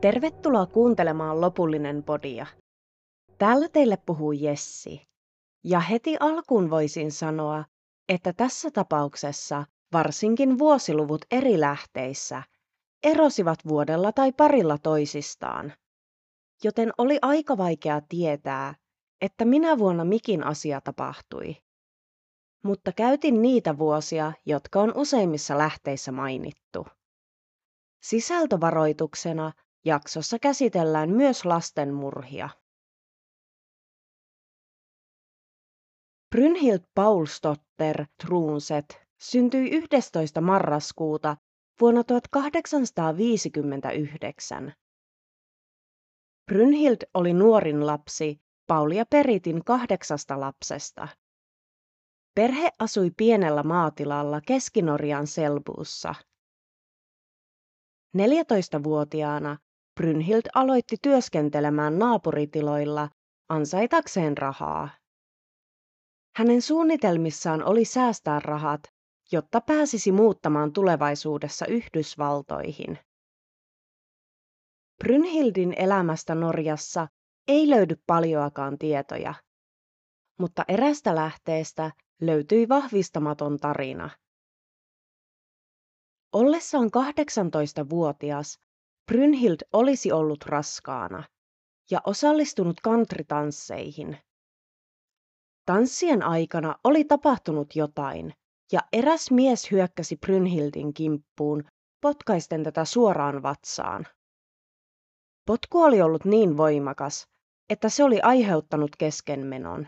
Tervetuloa kuuntelemaan lopullinen podia. Täällä teille puhuu Jessi. Ja heti alkuun voisin sanoa, että tässä tapauksessa varsinkin vuosiluvut eri lähteissä erosivat vuodella tai parilla toisistaan. Joten oli aika vaikea tietää, että minä vuonna mikin asia tapahtui. Mutta käytin niitä vuosia, jotka on useimmissa lähteissä mainittu. Sisältövaroituksena jaksossa käsitellään myös lasten murhia. Brynhild Paulstotter Truunset syntyi 11. marraskuuta vuonna 1859. Brynhild oli nuorin lapsi Pauli ja Peritin kahdeksasta lapsesta. Perhe asui pienellä maatilalla Keski-Norjan Selbuussa. 14-vuotiaana Brynhild aloitti työskentelemään naapuritiloilla ansaitakseen rahaa. Hänen suunnitelmissaan oli säästää rahat, jotta pääsisi muuttamaan tulevaisuudessa Yhdysvaltoihin. Brynhildin elämästä Norjassa ei löydy paljoakaan tietoja, mutta erästä lähteestä löytyi vahvistamaton tarina. Ollessaan 18-vuotias Brynhild olisi ollut raskaana ja osallistunut kantritansseihin. Tanssien aikana oli tapahtunut jotain, ja eräs mies hyökkäsi Brynhildin kimppuun, potkaisten tätä suoraan vatsaan. Potku oli ollut niin voimakas, että se oli aiheuttanut keskenmenon.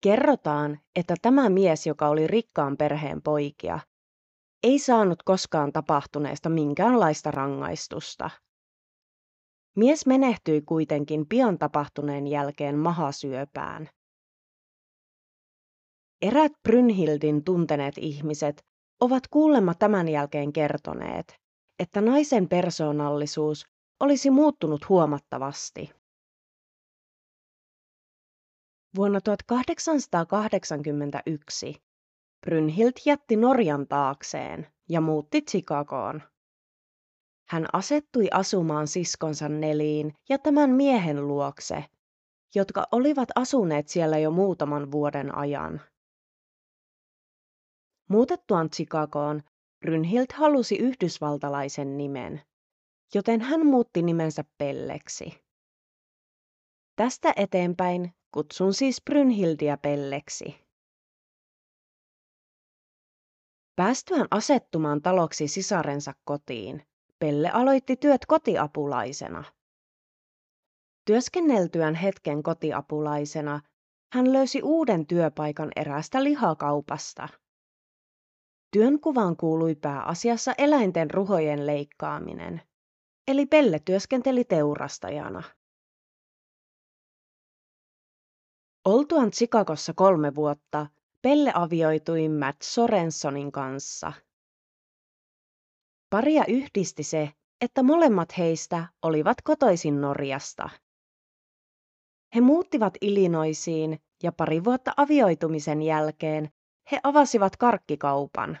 Kerrotaan, että tämä mies, joka oli rikkaan perheen poikia, ei saanut koskaan tapahtuneesta minkäänlaista rangaistusta. Mies menehtyi kuitenkin pian tapahtuneen jälkeen mahasyöpään. Erät Brynhildin tunteneet ihmiset ovat kuulemma tämän jälkeen kertoneet, että naisen persoonallisuus olisi muuttunut huomattavasti. Vuonna 1881 Brynhild jätti Norjan taakseen ja muutti Chicagoon. Hän asettui asumaan siskonsa neliin ja tämän miehen luokse, jotka olivat asuneet siellä jo muutaman vuoden ajan. Muutettuaan Chicagoon Brynhild halusi yhdysvaltalaisen nimen, joten hän muutti nimensä Pelleksi. Tästä eteenpäin kutsun siis Brynhildia Pelleksi. Päästyään asettumaan taloksi sisarensa kotiin, Pelle aloitti työt kotiapulaisena. Työskenneltyään hetken kotiapulaisena, hän löysi uuden työpaikan eräästä lihakaupasta. Työnkuvaan kuului pääasiassa eläinten ruhojen leikkaaminen, eli Pelle työskenteli teurastajana. Oltuaan Chicagossa kolme vuotta, Pelle avioitui Matt Sorensonin kanssa. Paria yhdisti se, että molemmat heistä olivat kotoisin Norjasta. He muuttivat Illinoisiin ja pari vuotta avioitumisen jälkeen he avasivat karkkikaupan.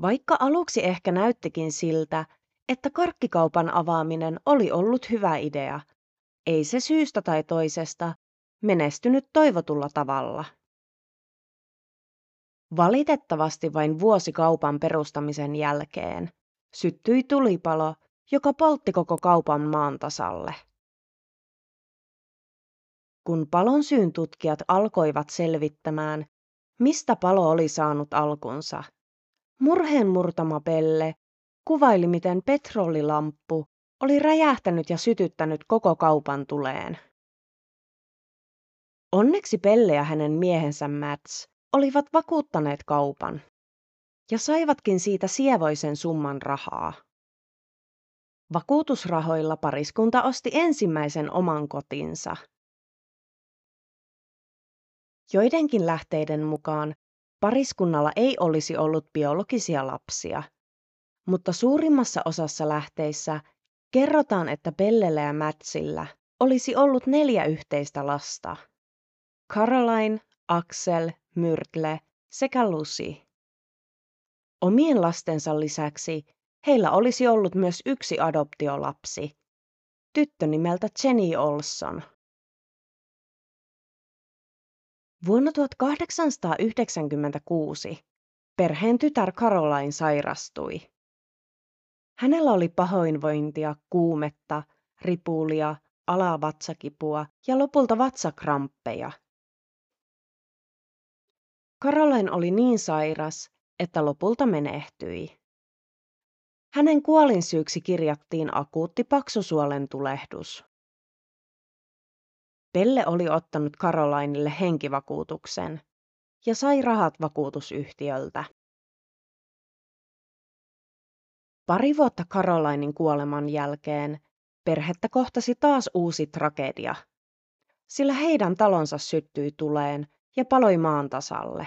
Vaikka aluksi ehkä näyttikin siltä, että karkkikaupan avaaminen oli ollut hyvä idea, ei se syystä tai toisesta menestynyt toivotulla tavalla. Valitettavasti vain vuosi kaupan perustamisen jälkeen syttyi tulipalo, joka poltti koko kaupan maan tasalle. Kun palon syyn tutkijat alkoivat selvittämään, mistä palo oli saanut alkunsa, murheen murtama Pelle kuvaili, miten petrolilamppu oli räjähtänyt ja sytyttänyt koko kaupan tuleen. Onneksi Pelle ja hänen miehensä Mats olivat vakuuttaneet kaupan ja saivatkin siitä sievoisen summan rahaa. Vakuutusrahoilla pariskunta osti ensimmäisen oman kotinsa. Joidenkin lähteiden mukaan pariskunnalla ei olisi ollut biologisia lapsia, mutta suurimmassa osassa lähteissä kerrotaan, että Pellellä ja Matsillä olisi ollut neljä yhteistä lasta. Caroline, Axel, Myrtle sekä Lucy. Omien lastensa lisäksi heillä olisi ollut myös yksi adoptiolapsi, tyttö nimeltä Jenny Olson. Vuonna 1896 perheen tytär Caroline sairastui. Hänellä oli pahoinvointia, kuumetta, ripulia, alavatsakipua ja lopulta vatsakramppeja. Caroline oli niin sairas, että lopulta menehtyi. Hänen kuolinsyyksi kirjattiin akuutti paksusuolen tulehdus. Pelle oli ottanut Karolainille henkivakuutuksen ja sai rahat vakuutusyhtiöltä. Pari vuotta Karolainin kuoleman jälkeen perhettä kohtasi taas uusi tragedia, sillä heidän talonsa syttyi tuleen ja paloi maan tasalle.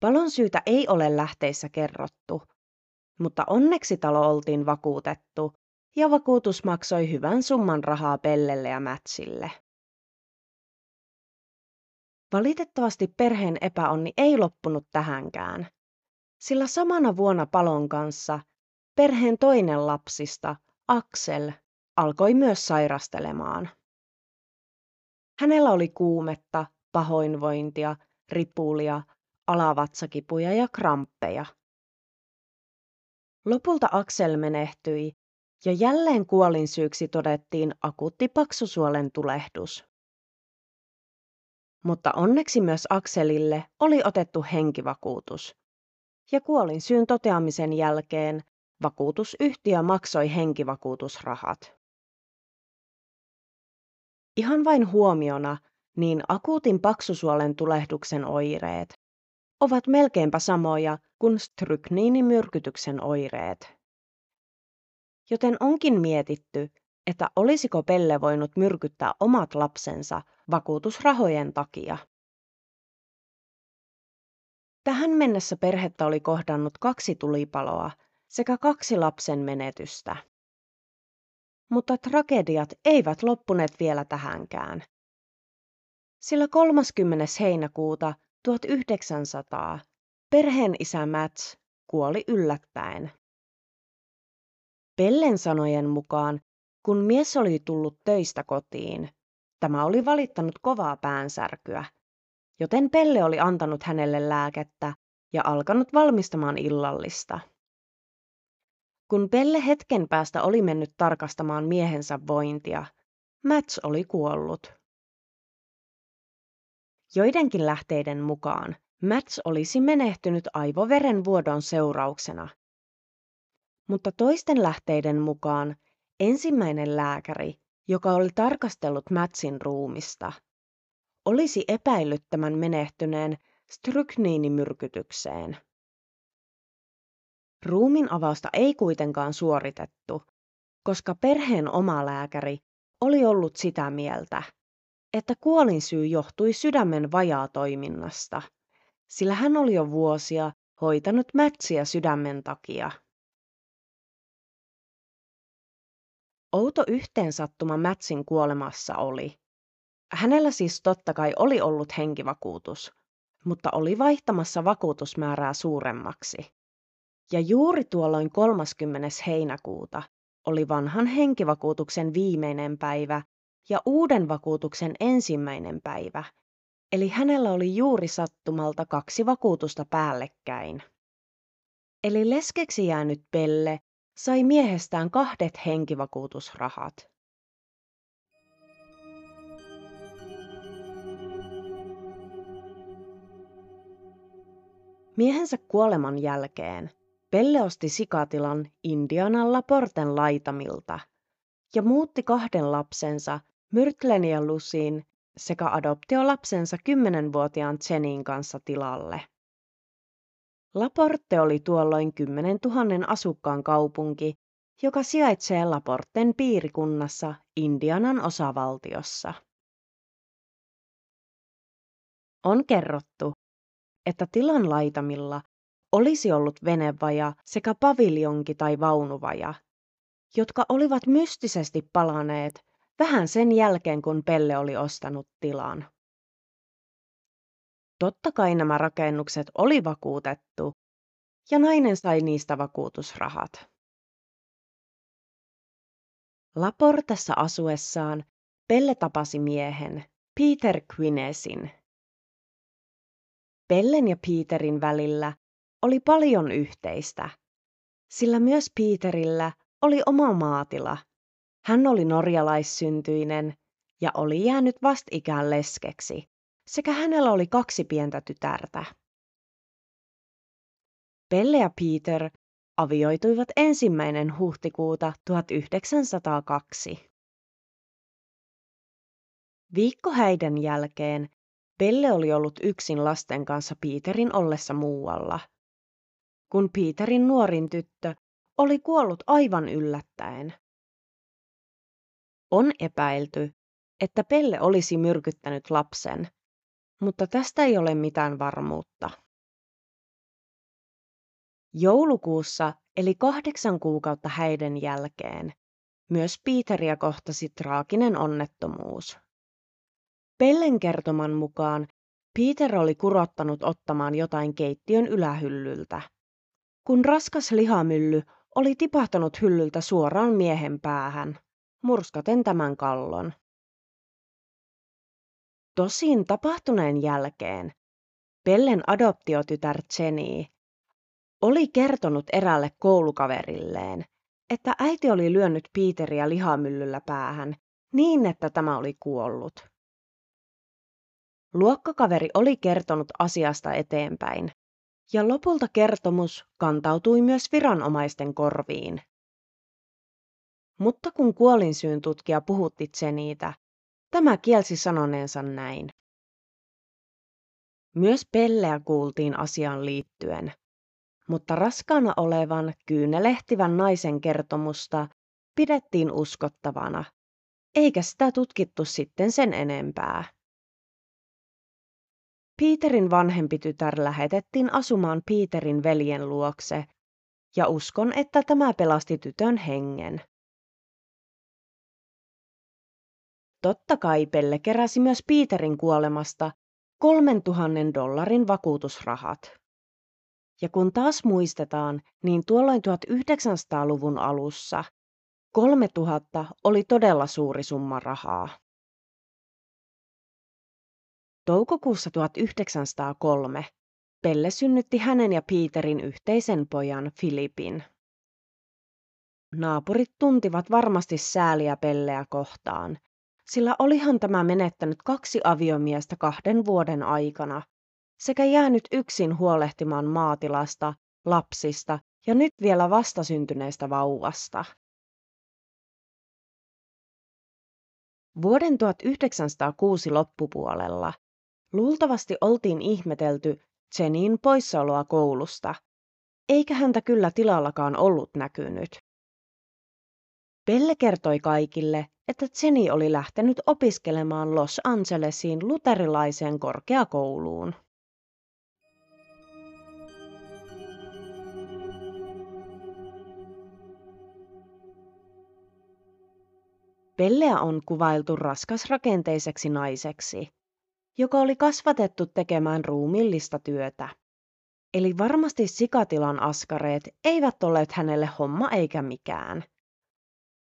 Palon syytä ei ole lähteissä kerrottu, mutta onneksi talo oltiin vakuutettu ja vakuutus maksoi hyvän summan rahaa Pellelle ja Mätsille. Valitettavasti perheen epäonni ei loppunut tähänkään, sillä samana vuonna palon kanssa perheen toinen lapsista, Axel, alkoi myös sairastelemaan. Hänellä oli kuumetta, pahoinvointia, ripulia, alavatsakipuja ja kramppeja. Lopulta Axel menehtyi ja jälleen kuolinsyyksi todettiin akuutti paksusuolen tulehdus. Mutta onneksi myös Akselille oli otettu henkivakuutus. Ja kuolinsyyn toteamisen jälkeen vakuutusyhtiö maksoi henkivakuutusrahat. Ihan vain huomiona, niin akuutin paksusuolen tulehduksen oireet ovat melkeinpä samoja kuin strykniinimyrkytyksen oireet. Joten onkin mietitty, että olisiko Pelle voinut myrkyttää omat lapsensa vakuutusrahojen takia. Tähän mennessä perhettä oli kohdannut kaksi tulipaloa sekä kaksi lapsen menetystä. Mutta tragediat eivät loppuneet vielä tähänkään. Sillä 30. heinäkuuta 1900 perheen isä Mats kuoli yllättäen. Pellen sanojen mukaan, kun mies oli tullut töistä kotiin, tämä oli valittanut kovaa päänsärkyä, joten Pelle oli antanut hänelle lääkettä ja alkanut valmistamaan illallista. Kun Pelle hetken päästä oli mennyt tarkastamaan miehensä vointia, Mats oli kuollut. Joidenkin lähteiden mukaan Mats olisi menehtynyt aivoverenvuodon seurauksena. Mutta toisten lähteiden mukaan ensimmäinen lääkäri, joka oli tarkastellut Matsin ruumista, olisi epäillyt tämän menehtyneen strykniinimyrkytykseen. Ruumin avausta ei kuitenkaan suoritettu, koska perheen oma lääkäri oli ollut sitä mieltä, että kuolinsyy johtui sydämen vajaatoiminnasta, sillä hän oli jo vuosia hoitanut mätsiä sydämen takia. Outo yhteensattuma Mätsin kuolemassa oli. Hänellä siis totta kai oli ollut henkivakuutus, mutta oli vaihtamassa vakuutusmäärää suuremmaksi. Ja juuri tuolloin 30. heinäkuuta oli vanhan henkivakuutuksen viimeinen päivä ja uuden vakuutuksen ensimmäinen päivä, eli hänellä oli juuri sattumalta kaksi vakuutusta päällekkäin. Eli leskeksi jäänyt Pelle sai miehestään kahdet henkivakuutusrahat. Miehensä kuoleman jälkeen Pelle osti sikatilan Indianan Laporten laitamilta ja muutti kahden lapsensa Myrtlen ja Lusin sekä adoptiolapsensa kymmenenvuotiaan Jenin kanssa tilalle. Laporte oli tuolloin 10 000 asukkaan kaupunki, joka sijaitsee Laporten piirikunnassa Indianan osavaltiossa. On kerrottu, että tilan laitamilla olisi ollut venevaja sekä paviljonki tai vaunuvaja, jotka olivat mystisesti palaneet vähän sen jälkeen, kun Pelle oli ostanut tilan. Totta kai nämä rakennukset oli vakuutettu, ja nainen sai niistä vakuutusrahat. Laportessa asuessaan Pelle tapasi miehen, Peter Quinesin. Pellen ja Peterin välillä oli paljon yhteistä, sillä myös Peterillä oli oma maatila. Hän oli norjalaissyntyinen ja oli jäänyt vastikään leskeksi, sekä hänellä oli kaksi pientä tytärtä. Pelle ja Peter avioituivat ensimmäinen huhtikuuta 1902. Viikko häiden jälkeen Pelle oli ollut yksin lasten kanssa Peterin ollessa muualla. Kun Peterin nuorin tyttö oli kuollut aivan yllättäen. On epäilty, että Pelle olisi myrkyttänyt lapsen, mutta tästä ei ole mitään varmuutta. Joulukuussa, eli kahdeksan kuukautta häiden jälkeen, myös Piiteria kohtasi traaginen onnettomuus. Pellen kertoman mukaan Peter oli kurottanut ottamaan jotain keittiön ylähyllyltä. Kun raskas lihamylly oli tipahtanut hyllyltä suoraan miehen päähän, murskaten tämän kallon. Tosin tapahtuneen jälkeen Pellen adoptiotytär Jenny oli kertonut erälle koulukaverilleen, että äiti oli lyönyt Piiteriä lihamyllyllä päähän niin, että tämä oli kuollut. Luokkakaveri oli kertonut asiasta eteenpäin, ja lopulta kertomus kantautui myös viranomaisten korviin. Mutta kun kuolinsyyn tutkija puhutti Zeniitä, tämä kielsi sanoneensa näin. Myös Pelleä kuultiin asiaan liittyen – mutta raskaana olevan kyynelehtivän naisen kertomusta pidettiin uskottavana, eikä sitä tutkittu sitten sen enempää. Peterin vanhempi tytär lähetettiin asumaan Peterin veljen luokse, ja uskon, että tämä pelasti tytön hengen. Totta kai Pelle keräsi myös Peterin kuolemasta 3000 dollarin vakuutusrahat. Ja kun taas muistetaan, niin tuolloin 1900-luvun alussa 3000 oli todella suuri summa rahaa. Toukokuussa 1903 Pelle synnytti hänen ja Peterin yhteisen pojan Filipin. Naapurit tuntivat varmasti sääliä Pelleä kohtaan, sillä olihan tämä menettänyt kaksi aviomiestä kahden vuoden aikana sekä jäänyt yksin huolehtimaan maatilasta, lapsista ja nyt vielä vastasyntyneestä vauvasta. Vuoden 1906 loppupuolella luultavasti oltiin ihmetelty Jenin poissaoloa koulusta, eikä häntä kyllä tilallakaan ollut näkynyt. Pelle kertoi kaikille, että Jenny oli lähtenyt opiskelemaan Los Angelesiin luterilaiseen korkeakouluun. Pelleä on kuvailtu raskasrakenteiseksi naiseksi, joka oli kasvatettu tekemään ruumillista työtä. Eli varmasti sikatilan askareet eivät olleet hänelle homma eikä mikään.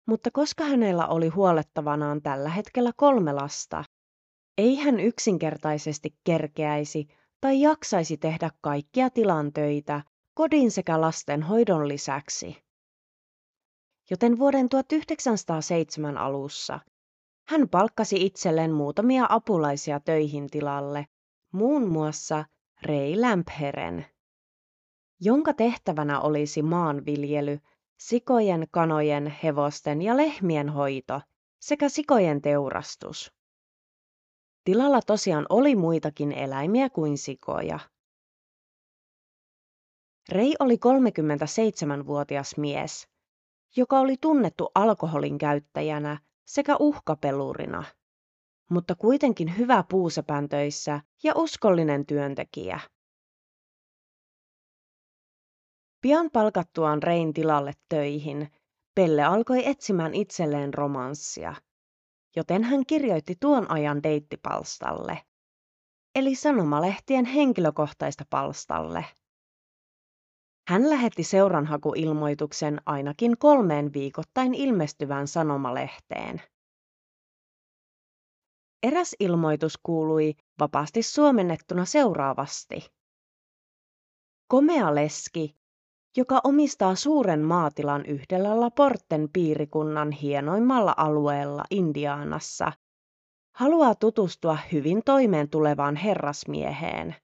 Mutta koska hänellä oli huolettavanaan tällä hetkellä kolme lasta, ei hän yksinkertaisesti kerkeäisi tai jaksaisi tehdä kaikkia tilan töitä kodin sekä lasten hoidon lisäksi joten vuoden 1907 alussa hän palkkasi itselleen muutamia apulaisia töihin tilalle, muun muassa Rei Lämpheren, jonka tehtävänä olisi maanviljely, sikojen, kanojen, hevosten ja lehmien hoito sekä sikojen teurastus. Tilalla tosiaan oli muitakin eläimiä kuin sikoja. Rei oli 37-vuotias mies, joka oli tunnettu alkoholin käyttäjänä sekä uhkapelurina, mutta kuitenkin hyvä puusepäntöissä ja uskollinen työntekijä. Pian palkattuaan Rein tilalle töihin, Pelle alkoi etsimään itselleen romanssia, joten hän kirjoitti tuon ajan deittipalstalle, eli sanomalehtien henkilökohtaista palstalle. Hän lähetti seuranhakuilmoituksen ainakin kolmeen viikoittain ilmestyvään sanomalehteen. Eräs ilmoitus kuului vapaasti suomennettuna seuraavasti. Komea leski, joka omistaa suuren maatilan yhdellä Laporten piirikunnan hienoimmalla alueella Indianassa, haluaa tutustua hyvin toimeen tulevaan herrasmieheen.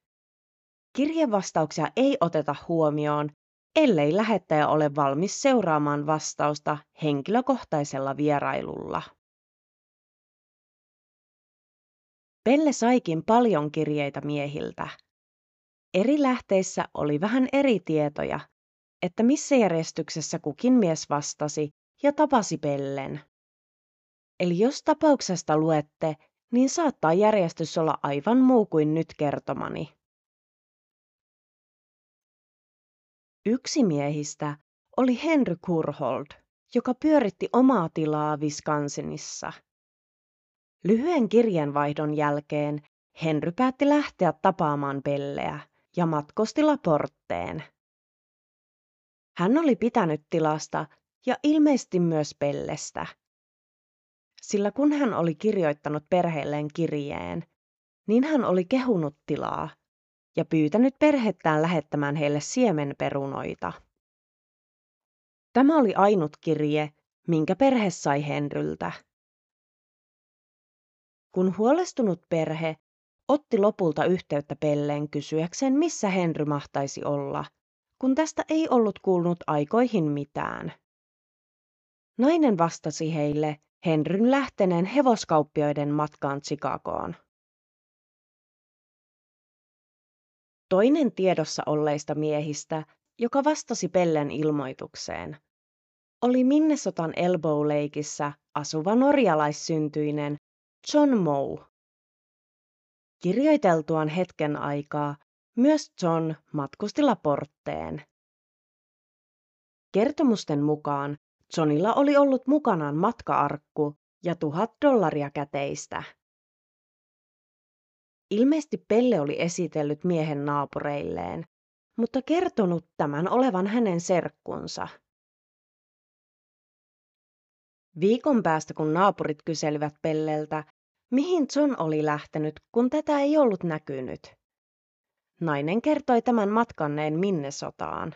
Kirjevastauksia ei oteta huomioon, ellei lähettäjä ole valmis seuraamaan vastausta henkilökohtaisella vierailulla. Pelle saikin paljon kirjeitä miehiltä. Eri lähteissä oli vähän eri tietoja, että missä järjestyksessä kukin mies vastasi ja tapasi Pellen. Eli jos tapauksesta luette, niin saattaa järjestys olla aivan muu kuin nyt kertomani. Yksi miehistä oli Henry Kurhold, joka pyöritti omaa tilaa Wisconsinissa. Lyhyen kirjeenvaihdon jälkeen Henry päätti lähteä tapaamaan Pelleä ja matkosti Laportteen. Hän oli pitänyt tilasta ja ilmeisesti myös Pellestä. Sillä kun hän oli kirjoittanut perheelleen kirjeen, niin hän oli kehunut tilaa ja pyytänyt perhettään lähettämään heille siemenperunoita. Tämä oli ainut kirje, minkä perhe sai Henryltä. Kun huolestunut perhe otti lopulta yhteyttä Pelleen kysyäkseen, missä Henry mahtaisi olla, kun tästä ei ollut kuulunut aikoihin mitään. Nainen vastasi heille Henryn lähteneen hevoskauppioiden matkaan Chicagoon. Toinen tiedossa olleista miehistä, joka vastasi Pellen ilmoitukseen, oli Minnesotan Elbow Lakeissa asuva norjalaissyntyinen John Moe. Kirjoiteltuaan hetken aikaa myös John matkusti Laportteen. Kertomusten mukaan Johnilla oli ollut mukanaan matkaarkku ja tuhat dollaria käteistä. Ilmeisesti Pelle oli esitellyt miehen naapureilleen, mutta kertonut tämän olevan hänen serkkunsa. Viikon päästä, kun naapurit kyselivät Pelleltä, mihin John oli lähtenyt, kun tätä ei ollut näkynyt. Nainen kertoi tämän matkanneen Minnesotaan.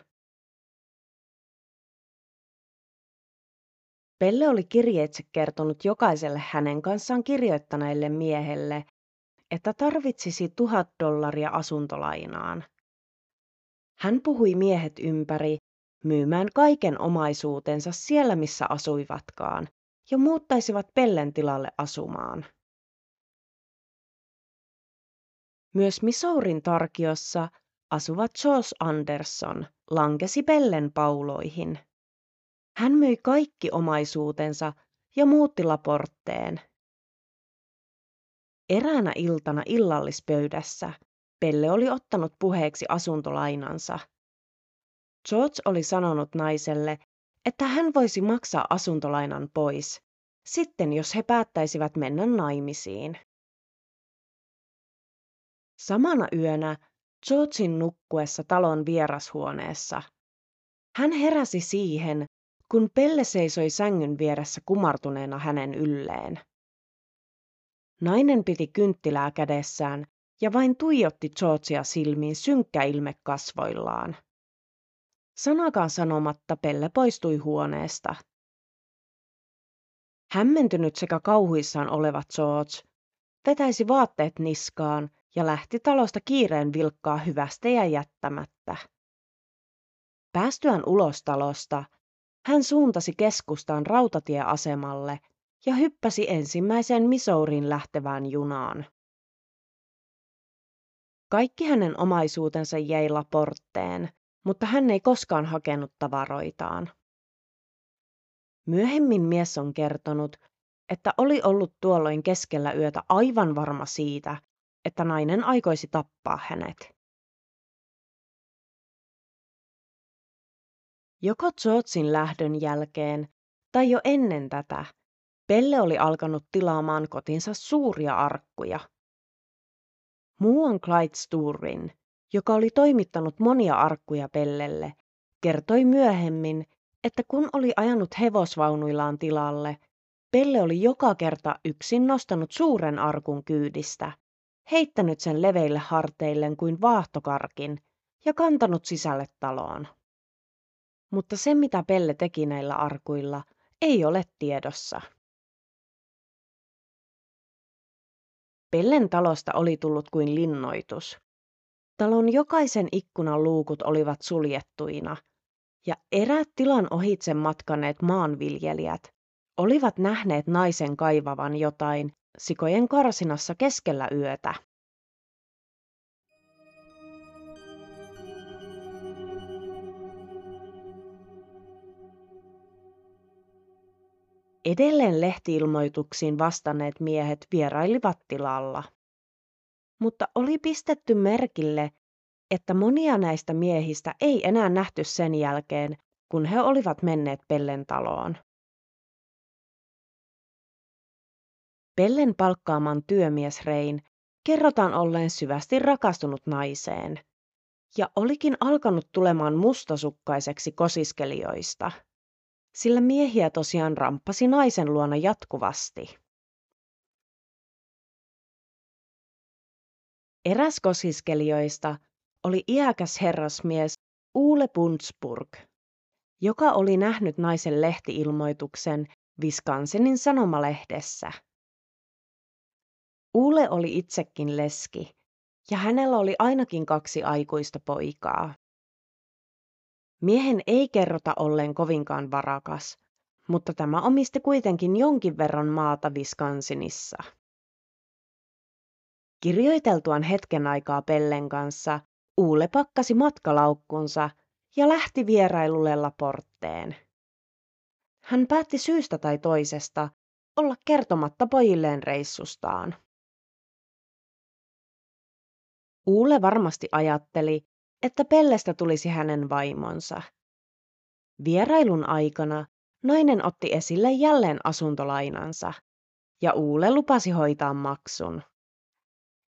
Pelle oli kirjeitse kertonut jokaiselle hänen kanssaan kirjoittaneille miehelle, että tarvitsisi tuhat dollaria asuntolainaan. Hän puhui miehet ympäri myymään kaiken omaisuutensa siellä, missä asuivatkaan, ja muuttaisivat Pellen tilalle asumaan. Myös Missourin tarkiossa asuva George Anderson lankesi Pellen pauloihin. Hän myi kaikki omaisuutensa ja muutti Laportteen. Eräänä iltana illallispöydässä Pelle oli ottanut puheeksi asuntolainansa. George oli sanonut naiselle, että hän voisi maksaa asuntolainan pois, sitten jos he päättäisivät mennä naimisiin. Samana yönä Georgin nukkuessa talon vierashuoneessa. Hän heräsi siihen, kun Pelle seisoi sängyn vieressä kumartuneena hänen ylleen. Nainen piti kynttilää kädessään ja vain tuijotti Georgia silmiin synkkä ilme kasvoillaan. Sanakaan sanomatta Pelle poistui huoneesta. Hämmentynyt sekä kauhuissaan oleva George vetäisi vaatteet niskaan ja lähti talosta kiireen vilkkaa hyvästä ja jättämättä. Päästyään ulos talosta, hän suuntasi keskustaan rautatieasemalle ja hyppäsi ensimmäiseen Missouriin lähtevään junaan. Kaikki hänen omaisuutensa jäi Laportteen, mutta hän ei koskaan hakenut tavaroitaan. Myöhemmin mies on kertonut, että oli ollut tuolloin keskellä yötä aivan varma siitä, että nainen aikoisi tappaa hänet. Joko Georgein lähdön jälkeen tai jo ennen tätä Pelle oli alkanut tilaamaan kotinsa suuria arkkuja. Muu on Clyde Sturrin, joka oli toimittanut monia arkkuja Pellelle kertoi myöhemmin, että kun oli ajanut hevosvaunuillaan tilalle, Pelle oli joka kerta yksin nostanut suuren arkun kyydistä, heittänyt sen leveille harteilleen kuin vaahtokarkin ja kantanut sisälle taloon. Mutta se, mitä Pelle teki näillä arkuilla, ei ole tiedossa. Pellen talosta oli tullut kuin linnoitus. Talon jokaisen ikkunan luukut olivat suljettuina, ja eräät tilan ohitse matkaneet maanviljelijät olivat nähneet naisen kaivavan jotain sikojen karsinassa keskellä yötä. Edelleen lehtiilmoituksiin vastanneet miehet vierailivat tilalla. Mutta oli pistetty merkille, että monia näistä miehistä ei enää nähty sen jälkeen, kun he olivat menneet Pellen taloon. Pellen palkkaaman työmies Rein kerrotaan olleen syvästi rakastunut naiseen ja olikin alkanut tulemaan mustasukkaiseksi kosiskelijoista, sillä miehiä tosiaan ramppasi naisen luona jatkuvasti. Eräs kosiskelijoista oli iäkäs herrasmies Uule Bundsburg, joka oli nähnyt naisen lehtiilmoituksen Wisconsenin sanomalehdessä. Uule oli itsekin leski, ja hänellä oli ainakin kaksi aikuista poikaa. Miehen ei kerrota olleen kovinkaan varakas, mutta tämä omisti kuitenkin jonkin verran maata Wisconsinissa. Kirjoiteltuaan hetken aikaa Pellen kanssa, Uule pakkasi matkalaukkunsa ja lähti vierailulle Laportteen. Hän päätti syystä tai toisesta olla kertomatta pojilleen reissustaan. Uule varmasti ajatteli, että Pellestä tulisi hänen vaimonsa. Vierailun aikana nainen otti esille jälleen asuntolainansa, ja Uule lupasi hoitaa maksun.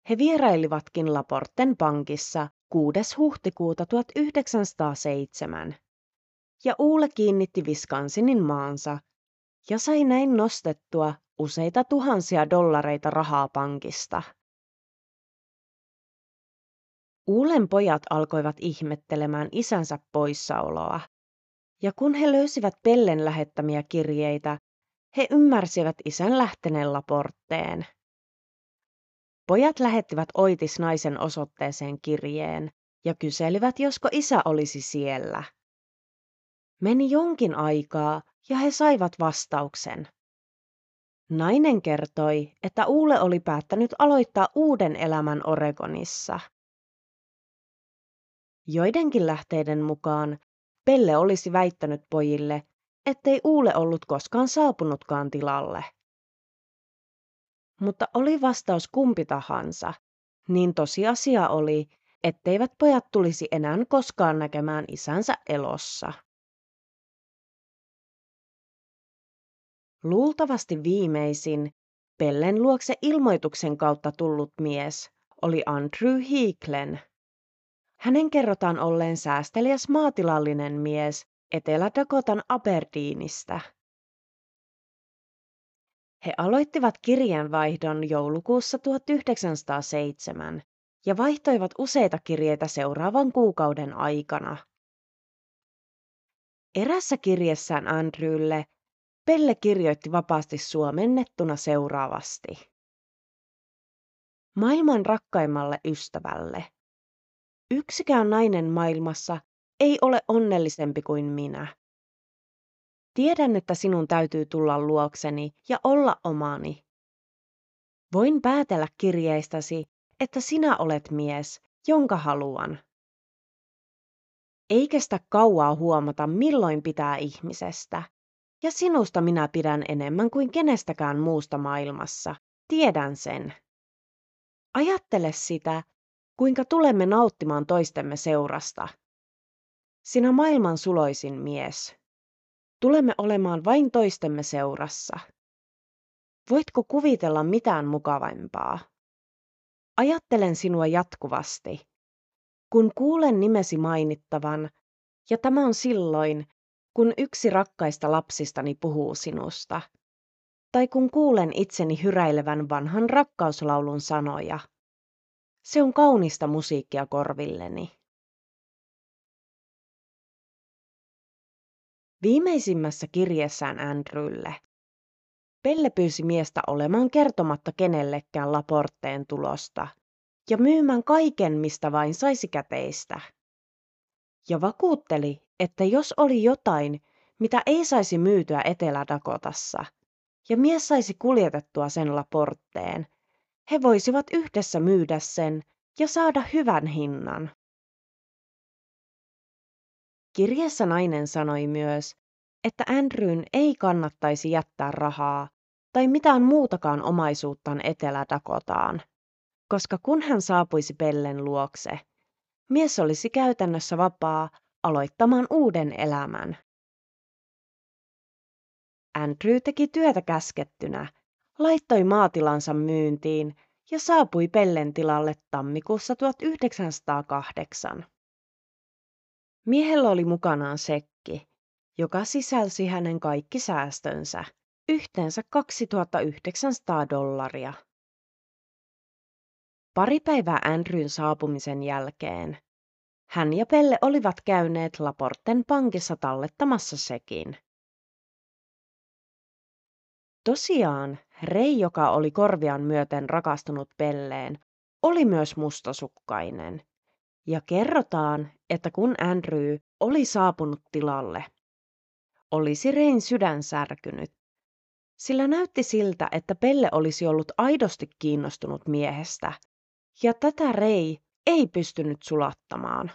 He vierailivatkin Laporten pankissa 6. huhtikuuta 1907, ja Uule kiinnitti Wisconsinin maansa ja sai näin nostettua useita tuhansia dollareita rahaa pankista. Uulen pojat alkoivat ihmettelemään isänsä poissaoloa, ja kun he löysivät Pellen lähettämiä kirjeitä, he ymmärsivät isän lähteneen Laportteen. Pojat lähettivät Oitis naisen osoitteeseen kirjeen ja kyselivät, josko isä olisi siellä. Meni jonkin aikaa ja he saivat vastauksen. Nainen kertoi, että Uule oli päättänyt aloittaa uuden elämän Oregonissa. Joidenkin lähteiden mukaan Pelle olisi väittänyt pojille, ettei Uule ollut koskaan saapunutkaan tilalle. Mutta oli vastaus kumpi tahansa, niin tosiasia oli, etteivät pojat tulisi enää koskaan näkemään isänsä elossa. Luultavasti viimeisin Pellen luokse ilmoituksen kautta tullut mies oli Andrew Heeklen. Hänen kerrotaan olleen säästeliäs maatilallinen mies Etelä-Dakotan Aberdeenistä. He aloittivat kirjeenvaihdon joulukuussa 1907 ja vaihtoivat useita kirjeitä seuraavan kuukauden aikana. Erässä kirjessään Andrewlle Pelle kirjoitti vapaasti suomennettuna seuraavasti. Maailman rakkaimmalle ystävälle. Yksikään nainen maailmassa ei ole onnellisempi kuin minä. Tiedän, että sinun täytyy tulla luokseni ja olla omani. Voin päätellä kirjeistäsi, että sinä olet mies, jonka haluan. Ei kestä kauaa huomata, milloin pitää ihmisestä. Ja sinusta minä pidän enemmän kuin kenestäkään muusta maailmassa. Tiedän sen. Ajattele sitä, kuinka tulemme nauttimaan toistemme seurasta. Sinä maailman suloisin mies. Tulemme olemaan vain toistemme seurassa. Voitko kuvitella mitään mukavampaa? Ajattelen sinua jatkuvasti. Kun kuulen nimesi mainittavan, Ja tämä on silloin, kun yksi rakkaista lapsistani puhuu sinusta. Tai kun kuulen itseni hyräilevän vanhan rakkauslaulun sanoja. Se on kaunista musiikkia korvilleni. Viimeisimmässä kirjeessään Andrewlle Pelle pyysi miestä olemaan kertomatta kenellekään Laporteen tulosta ja myymään kaiken, mistä vain saisi käteistä. Ja vakuutteli, että jos oli jotain, mitä ei saisi myytyä Etelä-Dakotassa, ja mies saisi kuljetettua sen Laporteen, he voisivat yhdessä myydä sen ja saada hyvän hinnan. Kirjassa nainen sanoi myös, että Andrewn ei kannattaisi jättää rahaa tai mitään muutakaan omaisuuttaan Etelä-Dakotaan, koska kun hän saapuisi Pellen luokse, mies olisi käytännössä vapaa aloittamaan uuden elämän. Andrew teki työtä käskettynä, laittoi maatilansa myyntiin ja saapui Pellen tilalle tammikuussa 1908. Miehellä oli mukanaan sekki, joka sisälsi hänen kaikki säästönsä, yhteensä 2900 dollaria. Pari päivää Andrewn saapumisen jälkeen hän ja Pelle olivat käyneet Laporten pankissa tallettamassa sekin. Tosiaan, Rei, joka oli korvian myöten rakastunut Pelleen, oli myös mustasukkainen. Ja kerrotaan, että kun Andrew oli saapunut tilalle, olisi Rein sydän särkynyt, sillä näytti siltä, että Pelle olisi ollut aidosti kiinnostunut miehestä, ja tätä Rei ei pystynyt sulattamaan.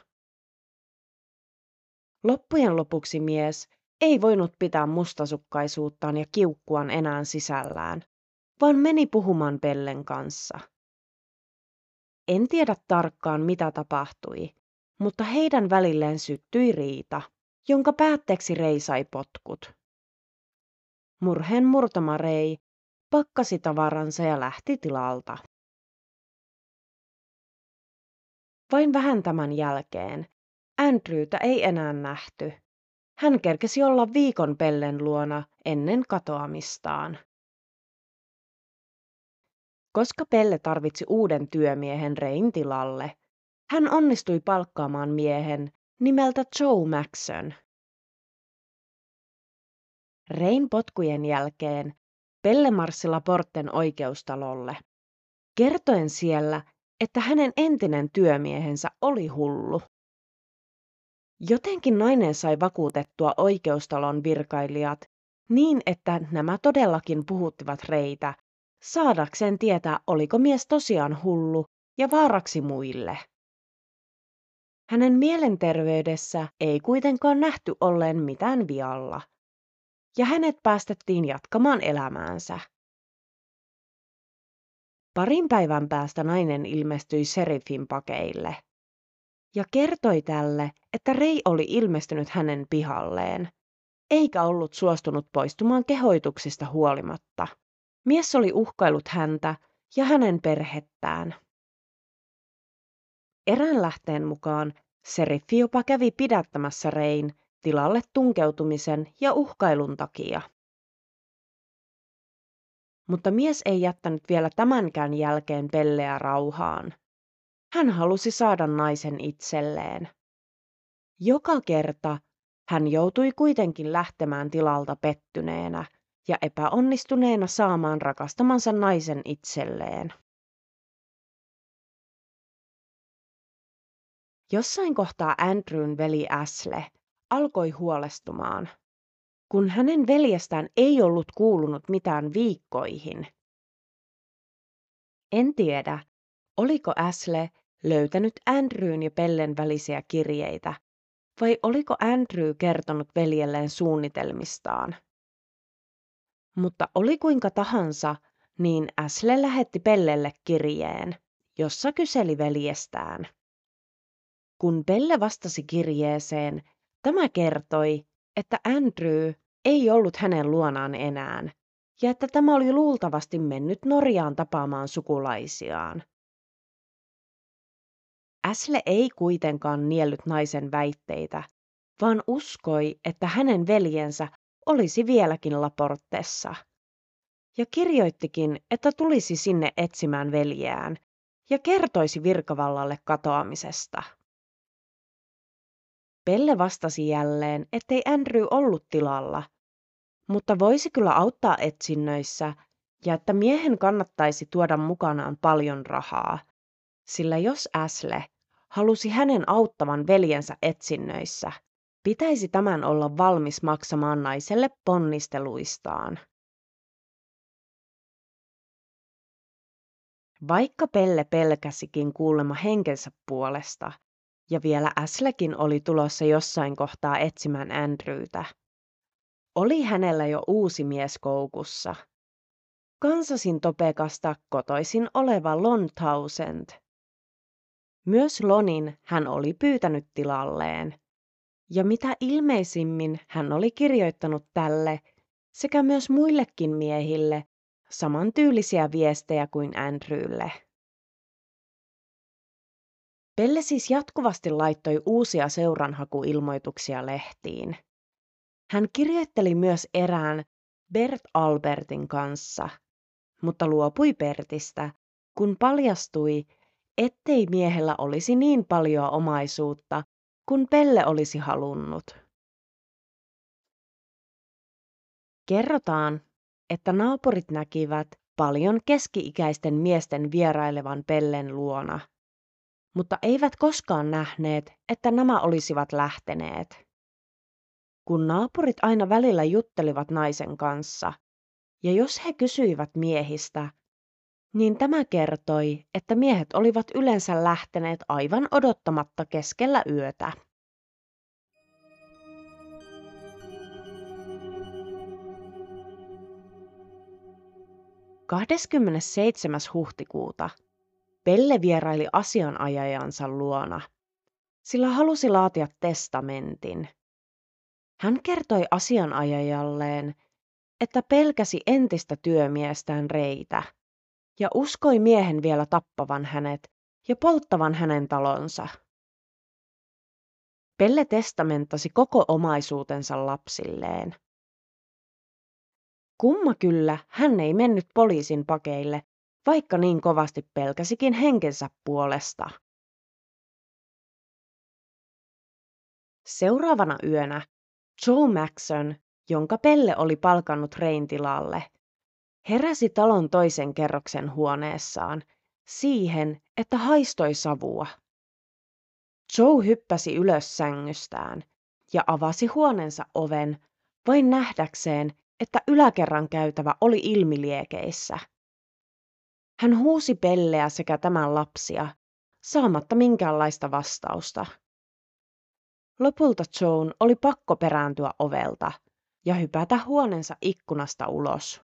Loppujen lopuksi mies ei voinut pitää mustasukkaisuuttaan ja kiukkuaan enää sisällään, vaan meni puhumaan Pellen kanssa. En tiedä tarkkaan, mitä tapahtui, mutta heidän välilleen syttyi riita jonka päätteeksi Rei sai potkut. Murheen murtama Rei pakkasi tavaransa ja lähti tilalta. Vain vähän tämän jälkeen Andrewtä ei enää nähty. Hän kerkesi olla viikon Pellen luona ennen katoamistaan. Koska Pelle tarvitsi uuden työmiehen Rein tilalle, hän onnistui palkkaamaan miehen, nimeltä Joe Maxson. Rein potkujen jälkeen Pelle marssi Laporten oikeustalolle, kertoen siellä, että hänen entinen työmiehensä oli hullu. Jotenkin nainen sai vakuutettua oikeustalon virkailijat niin, että nämä todellakin puhuttivat Reitä, saadakseen tietää, oliko mies tosiaan hullu ja vaaraksi muille. Hänen mielenterveydessä ei kuitenkaan nähty olleen mitään vialla, ja hänet päästettiin jatkamaan elämäänsä. Parin päivän päästä nainen ilmestyi seriffin pakeille ja kertoi tälle, että Rei oli ilmestynyt hänen pihalleen, eikä ollut suostunut poistumaan kehoituksista huolimatta. Mies oli uhkailut häntä ja hänen perhettään. Erään lähteen mukaan seriffi jopa kävi pidättämässä Rein tilalle tunkeutumisen ja uhkailun takia. Mutta mies ei jättänyt vielä tämänkään jälkeen Pelleä rauhaan. Hän halusi saada naisen itselleen. Joka kerta hän joutui kuitenkin lähtemään tilalta pettyneenä ja epäonnistuneena saamaan rakastamansa naisen itselleen. Jossain kohtaa Andrewn veli Asle alkoi huolestumaan, kun hänen veljestään ei ollut kuulunut mitään viikkoihin. En tiedä, oliko Asle löytänyt Andrewn ja Pellen välisiä kirjeitä, vai oliko Andrew kertonut veljelleen suunnitelmistaan. Mutta oli kuinka tahansa, niin Asle lähetti Pellelle kirjeen, jossa kyseli veljestään. Kun Pelle vastasi kirjeeseen, tämä kertoi, että Andrew ei ollut hänen luonaan enää ja että tämä oli luultavasti mennyt Norjaan tapaamaan sukulaisiaan. Asle ei kuitenkaan niellyt naisen väitteitä vaan uskoi, että hänen veljensä olisi vieläkin Laportessa. Ja kirjoittikin, että tulisi sinne etsimään veljeään ja kertoisi virkavallalle katoamisesta. Pelle vastasi jälleen, ettei Andrew ollut tilalla, mutta voisi kyllä auttaa etsinnöissä ja että miehen kannattaisi tuoda mukanaan paljon rahaa, sillä jos Asle halusi hänen auttavan veljensä etsinnöissä, pitäisi tämän olla valmis maksamaan naiselle ponnisteluistaan. Vaikka Pelle pelkäsikin kuulemma henkensä puolesta, ja vielä Äslekin oli tulossa jossain kohtaa etsimään Andrewtä, oli hänellä jo uusi mies koukussa. Kansasin Topekasta kotoisin oleva Lon Townsend. Myös Lonin hän oli pyytänyt tilalleen. Ja mitä ilmeisimmin hän oli kirjoittanut tälle sekä myös muillekin miehille samantyylisiä viestejä kuin Andrewlle. Pelle siis jatkuvasti laittoi uusia seuranhakuilmoituksia lehtiin. Hän kirjoitteli myös erään Bert Albertin kanssa, mutta luopui Bertistä, kun paljastui, ettei miehellä olisi niin paljon omaisuutta, kun Pelle olisi halunnut. Kerrotaan, että naapurit näkivät paljon keski-ikäisten miesten vierailevan Pellen luona, mutta eivät koskaan nähneet, että nämä olisivat lähteneet. Kun naapurit aina välillä juttelivat naisen kanssa, ja jos he kysyivät miehistä, niin tämä kertoi, että miehet olivat yleensä lähteneet aivan odottamatta keskellä yötä. 27. huhtikuuta Pelle vieraili asianajajansa luona, sillä halusi laatia testamentin. Hän kertoi asianajajalleen, että pelkäsi entistä työmiestään reitä ja uskoi miehen vielä tappavan hänet ja polttavan hänen talonsa. Pelle testamenttasi koko omaisuutensa lapsilleen. Kumma kyllä, hän ei mennyt poliisin pakeille, vaikka niin kovasti pelkäsikin henkensä puolesta. Seuraavana yönä Joe Maxon, jonka Pelle oli palkannut Rein tilalle, heräsi talon toisen kerroksen huoneessaan siihen, että haistoi savua. Joe hyppäsi ylös sängystään ja avasi huoneensa oven vain nähdäkseen, että yläkerran käytävä oli ilmiliekeissä. Hän huusi Pelleä sekä tämän lapsia, saamatta minkäänlaista vastausta. Lopulta Joan oli pakko perääntyä ovelta ja hypätä huoneensa ikkunasta ulos.